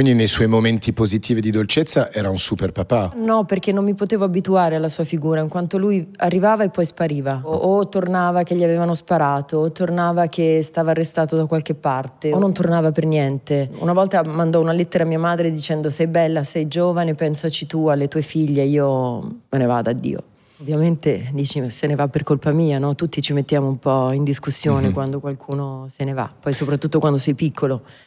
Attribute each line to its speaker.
Speaker 1: Quindi nei suoi momenti positivi di dolcezza era un super papà?
Speaker 2: No, perché non mi potevo abituare alla sua figura, in quanto lui arrivava e poi spariva. O, o tornava che gli avevano sparato, o tornava che stava arrestato da qualche parte, o non tornava per niente. Una volta mandò una lettera a mia madre dicendo sei bella, sei giovane, pensaci tu alle tue figlie, io me ne vado, addio. Ovviamente dici se ne va per colpa mia, no? Tutti ci mettiamo un po' in discussione mm-hmm. quando qualcuno se ne va, poi soprattutto quando sei piccolo.